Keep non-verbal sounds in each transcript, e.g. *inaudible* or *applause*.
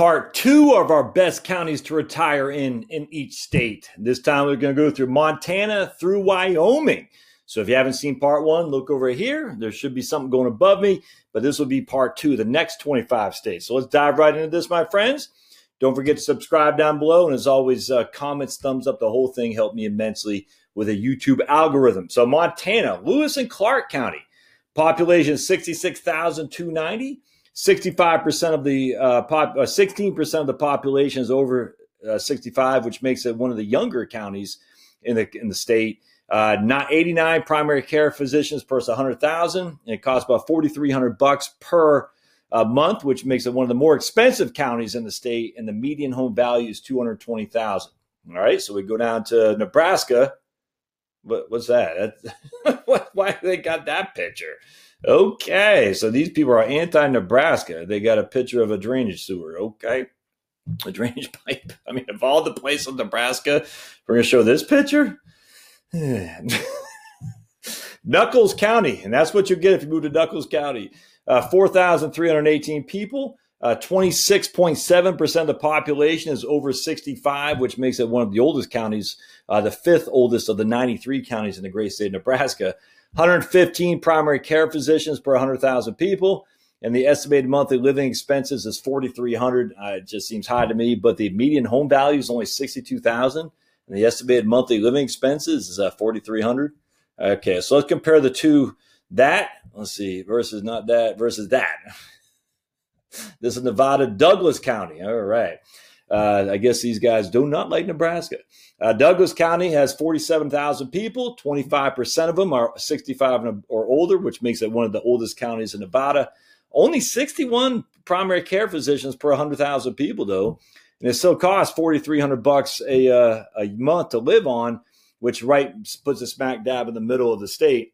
part two of our best counties to retire in in each state. This time we're going to go through Montana through Wyoming. So if you haven't seen part one, look over here. There should be something going above me, but this will be part two, the next 25 states. So let's dive right into this, my friends. Don't forget to subscribe down below. And as always, uh, comments, thumbs up, the whole thing helped me immensely with a YouTube algorithm. So Montana, Lewis and Clark County, population 66,290. 65% of the uh, pop, uh, 16% of the population is over uh, 65, which makes it one of the younger counties in the in the state. Uh, not 89 primary care physicians per 100,000. And it costs about 4,300 bucks per uh, month, which makes it one of the more expensive counties in the state. And the median home value is 220,000. All right, so we go down to Nebraska. What, what's that? *laughs* Why they got that picture? Okay, so these people are anti-Nebraska. They got a picture of a drainage sewer. Okay, a drainage *laughs* pipe. I mean, of all the places in Nebraska, we're going to show this picture. *sighs* Nuckolls County, and that's what you get if you move to Nuckolls County. Uh, 4,318 people. Uh, 26.7% of the population is over 65, which makes it one of the oldest counties, uh, the fifth oldest of the 93 counties in the great state of Nebraska. 115 primary care physicians per 100,000 people. And the estimated monthly living expenses is 4,300. Uh, it just seems high to me, but the median home value is only 62,000. And the estimated monthly living expenses is uh, 4,300. Okay, so let's compare the two. That, let's see, versus not that, versus that. This is Nevada, Douglas County. All right. Uh, I guess these guys do not like Nebraska. Uh, Douglas County has 47,000 people. 25% of them are 65 or older, which makes it one of the oldest counties in Nevada. Only 61 primary care physicians per 100,000 people, though, and it still costs 4,300 bucks a uh, a month to live on, which right puts a smack dab in the middle of the state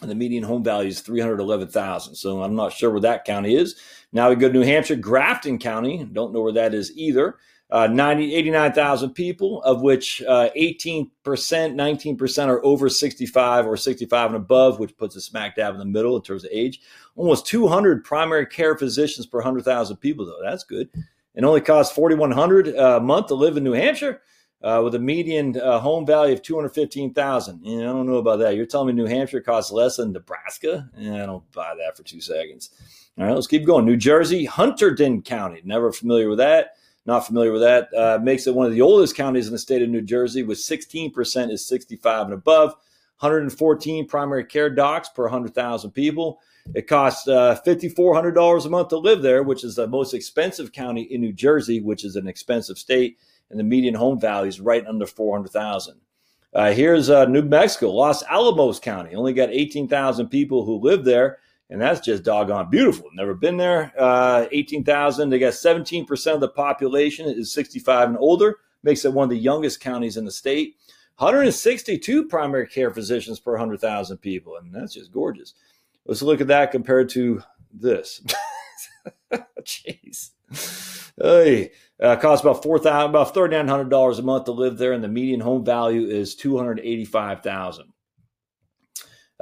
and the median home value is 311,000. So I'm not sure where that county is. Now we go to New Hampshire, Grafton County. Don't know where that is either. Uh, 90, 89,000 people, of which uh, 18%, 19% are over 65 or 65 and above, which puts a smack dab in the middle in terms of age. Almost 200 primary care physicians per 100,000 people, though. That's good. It only costs 4100 uh, a month to live in New Hampshire uh, with a median uh, home value of 215000 yeah, I don't know about that. You're telling me New Hampshire costs less than Nebraska? Yeah, I don't buy that for two seconds. All right, let's keep going. New Jersey, Hunterdon County. Never familiar with that. Not familiar with that. Uh, makes it one of the oldest counties in the state of New Jersey, with 16% is 65 and above. 114 primary care docs per 100,000 people. It costs uh, $5,400 a month to live there, which is the most expensive county in New Jersey, which is an expensive state and the median home value is right under 400,000. Uh, here's uh, New Mexico, Los Alamos County. Only got 18,000 people who live there, and that's just doggone beautiful. Never been there. Uh, 18,000. They got 17% of the population is 65 and older. Makes it one of the youngest counties in the state. 162 primary care physicians per 100,000 people, and that's just gorgeous. Let's look at that compared to this. *laughs* Jeez. Hey, uh, costs about four thousand, about thirty nine hundred dollars a month to live there, and the median home value is two hundred eighty five thousand.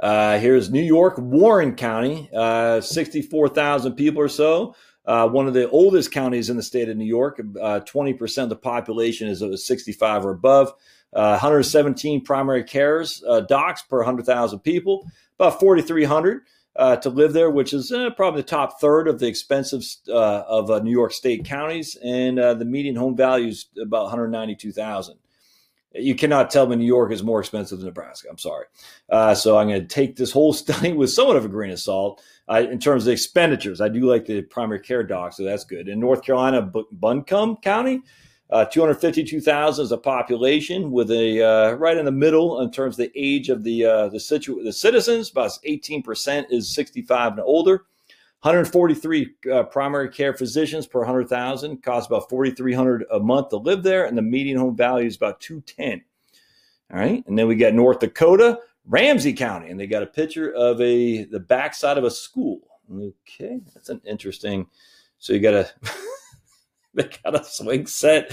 Uh, here's New York, Warren County, uh, sixty four thousand people or so. Uh, one of the oldest counties in the state of New York. Uh, twenty percent of the population is sixty five or above. Uh, 117 primary cares docs per 100,000 people, about 4,300 uh, to live there, which is uh, probably the top third of the expensive uh, of uh, New York State counties, and uh, the median home value is about one hundred ninety-two thousand. You cannot tell me New York is more expensive than Nebraska. I'm sorry. Uh, so I'm going to take this whole *laughs* study with somewhat of a grain of salt in terms of expenditures. I do like the primary care doc, so that's good. In North Carolina, Buncombe County, uh, 252,000 is a population with a uh, right in the middle in terms of the age of the uh, the, situ- the citizens. About 18% is 65 and older. 143 uh, primary care physicians per 100,000 costs about 4,300 a month to live there, and the median home value is about 210. All right, and then we got North Dakota, Ramsey County, and they got a picture of a the backside of a school. Okay, that's an interesting. So you got a *laughs* *laughs* they got a swing set,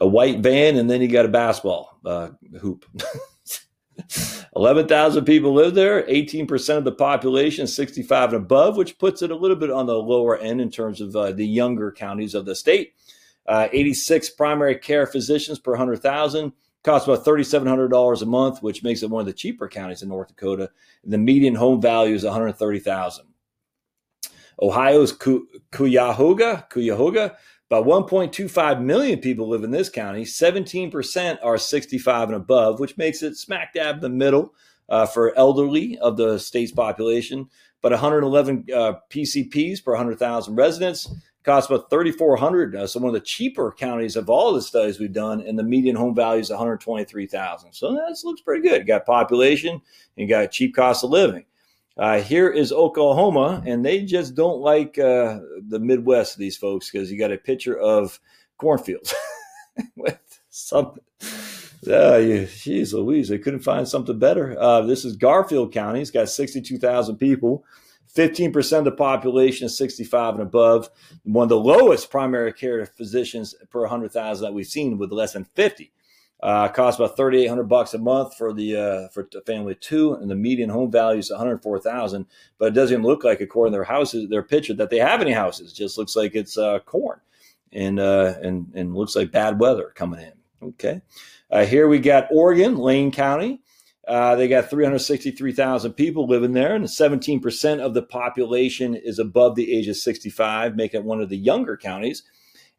a white van, and then you got a basketball uh, hoop. *laughs* 11,000 people live there, 18% of the population 65 and above, which puts it a little bit on the lower end in terms of uh, the younger counties of the state. Uh, 86 primary care physicians per 100,000, costs about $3,700 a month, which makes it one of the cheaper counties in North Dakota. The median home value is 130,000. Ohio's Cuyahoga, Cuyahoga, about 1.25 million people live in this county. 17% are 65 and above, which makes it smack dab in the middle uh, for elderly of the state's population. But 111 uh, PCPs per 100,000 residents costs about 3,400. Uh, so one of the cheaper counties of all the studies we've done, and the median home value is 123,000. So that looks pretty good. You got population, and you got cheap cost of living. Uh, here is Oklahoma, and they just don't like uh, the Midwest, these folks, because you got a picture of cornfields *laughs* with something. Uh, you, geez Louise, they couldn't find something better. Uh, this is Garfield County. It's got 62,000 people. 15% of the population is 65 and above. One of the lowest primary care physicians per 100,000 that we've seen with less than 50. Uh, costs about thirty eight hundred bucks a month for the uh, for family of two, and the median home value is one hundred four thousand. But it doesn't even look like, according to their houses, their picture, that they have any houses. It just looks like it's uh, corn, and uh, and and looks like bad weather coming in. Okay, uh, here we got Oregon, Lane County. Uh, they got 363,000 people living there, and 17% of the population is above the age of 65, making it one of the younger counties.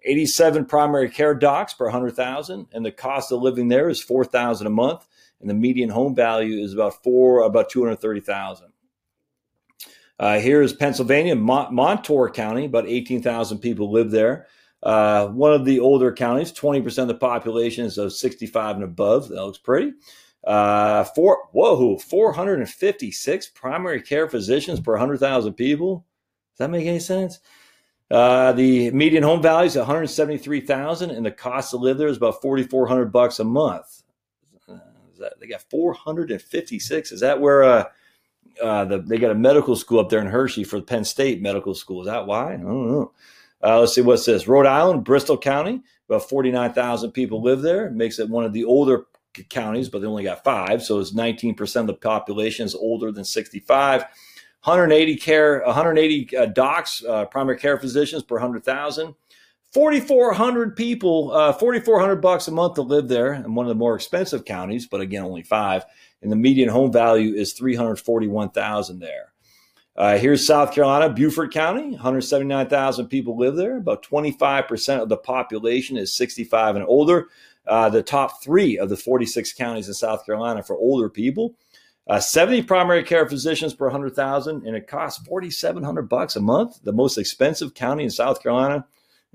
87 primary care docs per 100,000 and the cost of living there is 4,000 a month and the median home value is about four about 230,000. Uh, here is Pennsylvania, Mont- Montour County, about 18,000 people live there. Uh, one of the older counties, 20% of the population is of 65 and above. That looks pretty. Uh, four, whoa, 456 primary care physicians per 100,000 people. Does that make any sense? Uh, the median home value is 173,000, and the cost to live there is about 4,400 bucks a month. Uh, that, they got 456. Is that where uh, uh, the, they got a medical school up there in Hershey for Penn State Medical School? Is that why? I don't know. Uh, let's see what's this. Rhode Island, Bristol County, about 49,000 people live there. It makes it one of the older counties, but they only got five, so it's 19% of the population is older than 65. 180 care, 180 uh, docs, uh, primary care physicians per 100,000. 4,400 people, uh, 4,400 bucks a month to live there in one of the more expensive counties, but again, only five. And the median home value is 341,000 there. Uh, here's South Carolina, Beaufort County, 179,000 people live there. About 25% of the population is 65 and older. Uh, the top three of the 46 counties in South Carolina for older people. Uh, 70 primary care physicians per 100,000, and it costs 4,700 bucks a month. The most expensive county in South Carolina.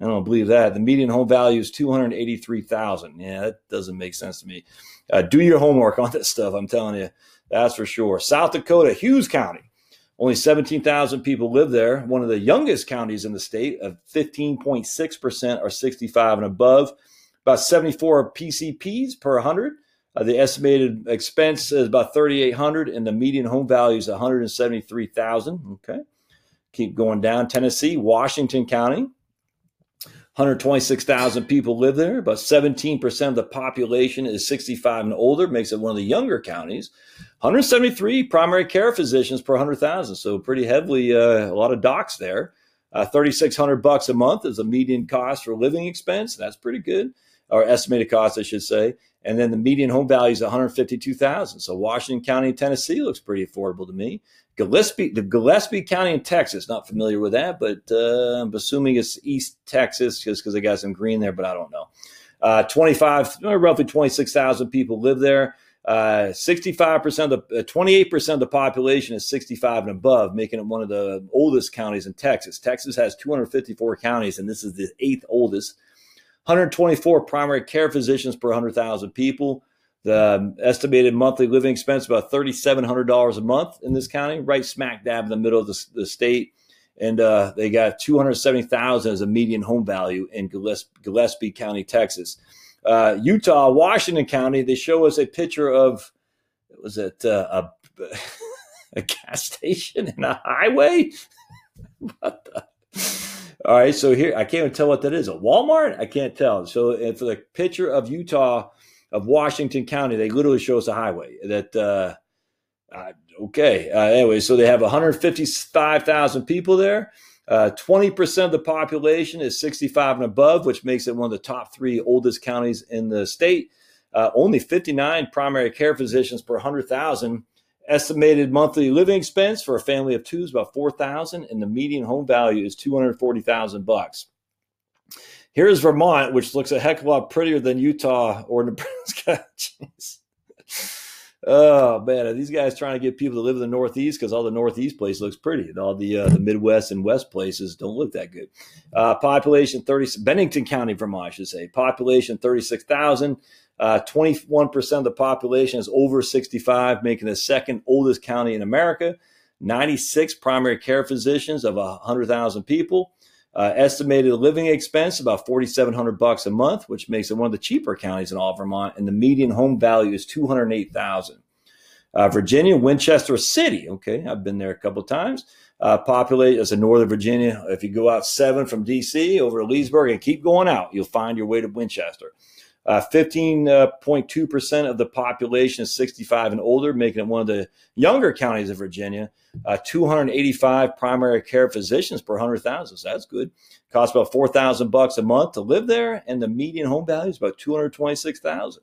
I don't believe that. The median home value is 283,000. Yeah, that doesn't make sense to me. Uh, do your homework *laughs* on this stuff. I'm telling you, that's for sure. South Dakota, Hughes County. Only 17,000 people live there. One of the youngest counties in the state of 15.6% are 65 and above. About 74 PCPs per 100. Uh, the estimated expense is about 3,800, and the median home value is 173,000. Okay, keep going down. Tennessee, Washington County, 126,000 people live there. About 17% of the population is 65 and older, makes it one of the younger counties. 173 primary care physicians per 100,000, so pretty heavily uh, a lot of docs there. Uh, 3,600 bucks a month is the median cost for living expense. That's pretty good, or estimated cost, I should say. And then the median home value is 152,000. So Washington County, Tennessee looks pretty affordable to me. Gillespie, the Gillespie County in Texas, not familiar with that, but uh, I'm assuming it's East Texas just because they got some green there, but I don't know. Uh, 25, roughly 26,000 people live there. Uh, 65% of the, 28% uh, of the population is 65 and above, making it one of the oldest counties in Texas. Texas has 254 counties, and this is the eighth oldest. 124 primary care physicians per 100,000 people. The estimated monthly living expense about $3,700 a month in this county, right smack dab in the middle of the, the state. And uh, they got 270,000 as a median home value in Gillespie, Gillespie County, Texas. Uh, Utah, Washington County, they show us a picture of, was it uh, a, *laughs* a gas station and a highway? *laughs* what the? All right, so here I can't even tell what that is. A Walmart? I can't tell. So for the picture of Utah of Washington County, they literally show us a highway that uh, Uh, okay. Uh, anyway, so they have 155,000 people there. Uh, 20% of the population is 65 and above, which makes it one of the top three oldest counties in the state. Uh, only 59 primary care physicians per 100,000. Estimated monthly living expense for a family of two is about 4,000, and the median home value is 240,000 bucks. Here's Vermont, which looks a heck of a lot prettier than Utah or *laughs* Nebraska. Oh man, are these guys trying to get people to live in the Northeast because all the Northeast place looks pretty, and all the uh, the Midwest and West places don't look that good. Uh, population thirty, Bennington County, Vermont, I should say. Population thirty six thousand. Uh, 21% of the population is over 65, making it the second oldest county in America. 96 primary care physicians of 100,000 people. Uh, estimated living expense about 4,700 bucks a month, which makes it one of the cheaper counties in all of Vermont. And the median home value is 208,000. Uh, Virginia, Winchester City. Okay, I've been there a couple times. Uh, populate as a Northern Virginia. If you go out seven from DC over to Leesburg and keep going out, you'll find your way to Winchester. 15.2% uh, of the population is 65 and older, making it one of the younger counties of Virginia. Uh, 285 primary care physicians per 100,000. So that's good. Costs about 4,000 bucks a month to live there, and the median home value is about 226,000.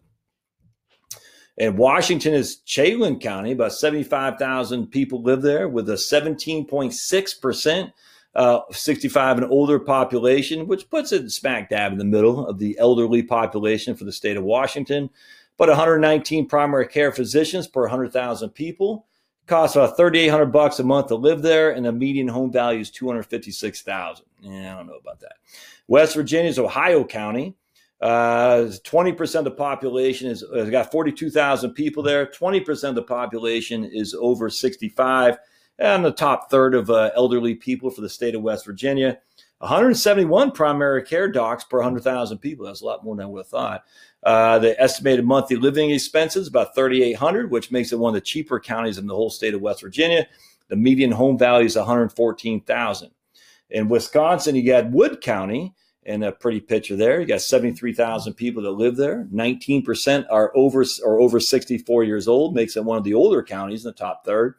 And Washington is Chelan County. About 75,000 people live there with a 17.6% uh, 65 and older population, which puts it smack dab in the middle of the elderly population for the state of Washington. But 119 primary care physicians per 100,000 people. Costs about 3,800 bucks a month to live there, and the median home value is 256,000. Yeah, I don't know about that. West Virginia is Ohio County. Uh, 20% of the population is has got 42,000 people there. 20% of the population is over 65, and the top third of uh, elderly people for the state of West Virginia. 171 primary care docs per 100,000 people. That's a lot more than I would have thought. Uh, the estimated monthly living expenses about 3,800, which makes it one of the cheaper counties in the whole state of West Virginia. The median home value is 114,000. In Wisconsin, you got Wood County, and a pretty picture there. You got 73,000 people that live there. 19% are over or over 64 years old, makes it one of the older counties in the top third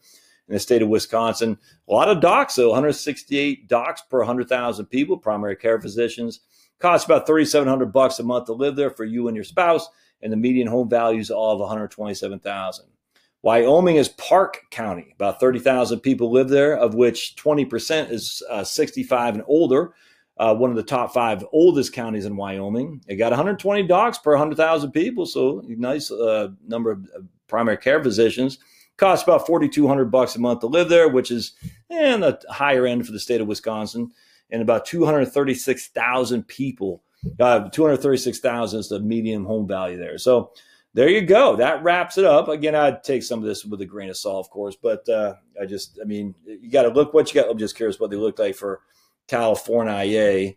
in the state of Wisconsin. A lot of docs, though, 168 docs per 100,000 people, primary care physicians. Costs about 3,700 bucks a month to live there for you and your spouse, and the median home values all of 127,000. Wyoming is Park County. About 30,000 people live there, of which 20% is uh, 65 and older uh, one of the top five oldest counties in Wyoming. It got 120 docs per 100,000 people, so nice uh, number of primary care physicians. Costs about 4,200 bucks a month to live there, which is in the higher end for the state of Wisconsin, and about 236,000 people. Uh, 236,000 is the median home value there. So there you go. That wraps it up. Again, I'd take some of this with a grain of salt, of course, but uh, I just, I mean, you got to look what you got. I'm just curious what they look like for California.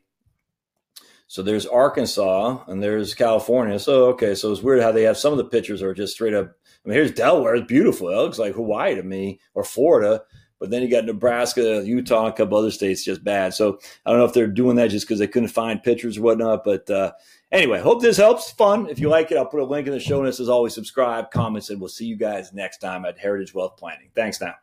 So there's Arkansas and there's California. So okay, so it's weird how they have some of the pictures are just straight up. I mean, here's Delaware, it's beautiful. It looks like Hawaii to me or Florida. But then you got Nebraska, Utah, a couple other states just bad. So I don't know if they're doing that just because they couldn't find pictures or whatnot. But uh, anyway, hope this helps. Fun. If you like it, I'll put a link in the show notes. As always, subscribe, comments, and we'll see you guys next time at Heritage Wealth Planning. Thanks now.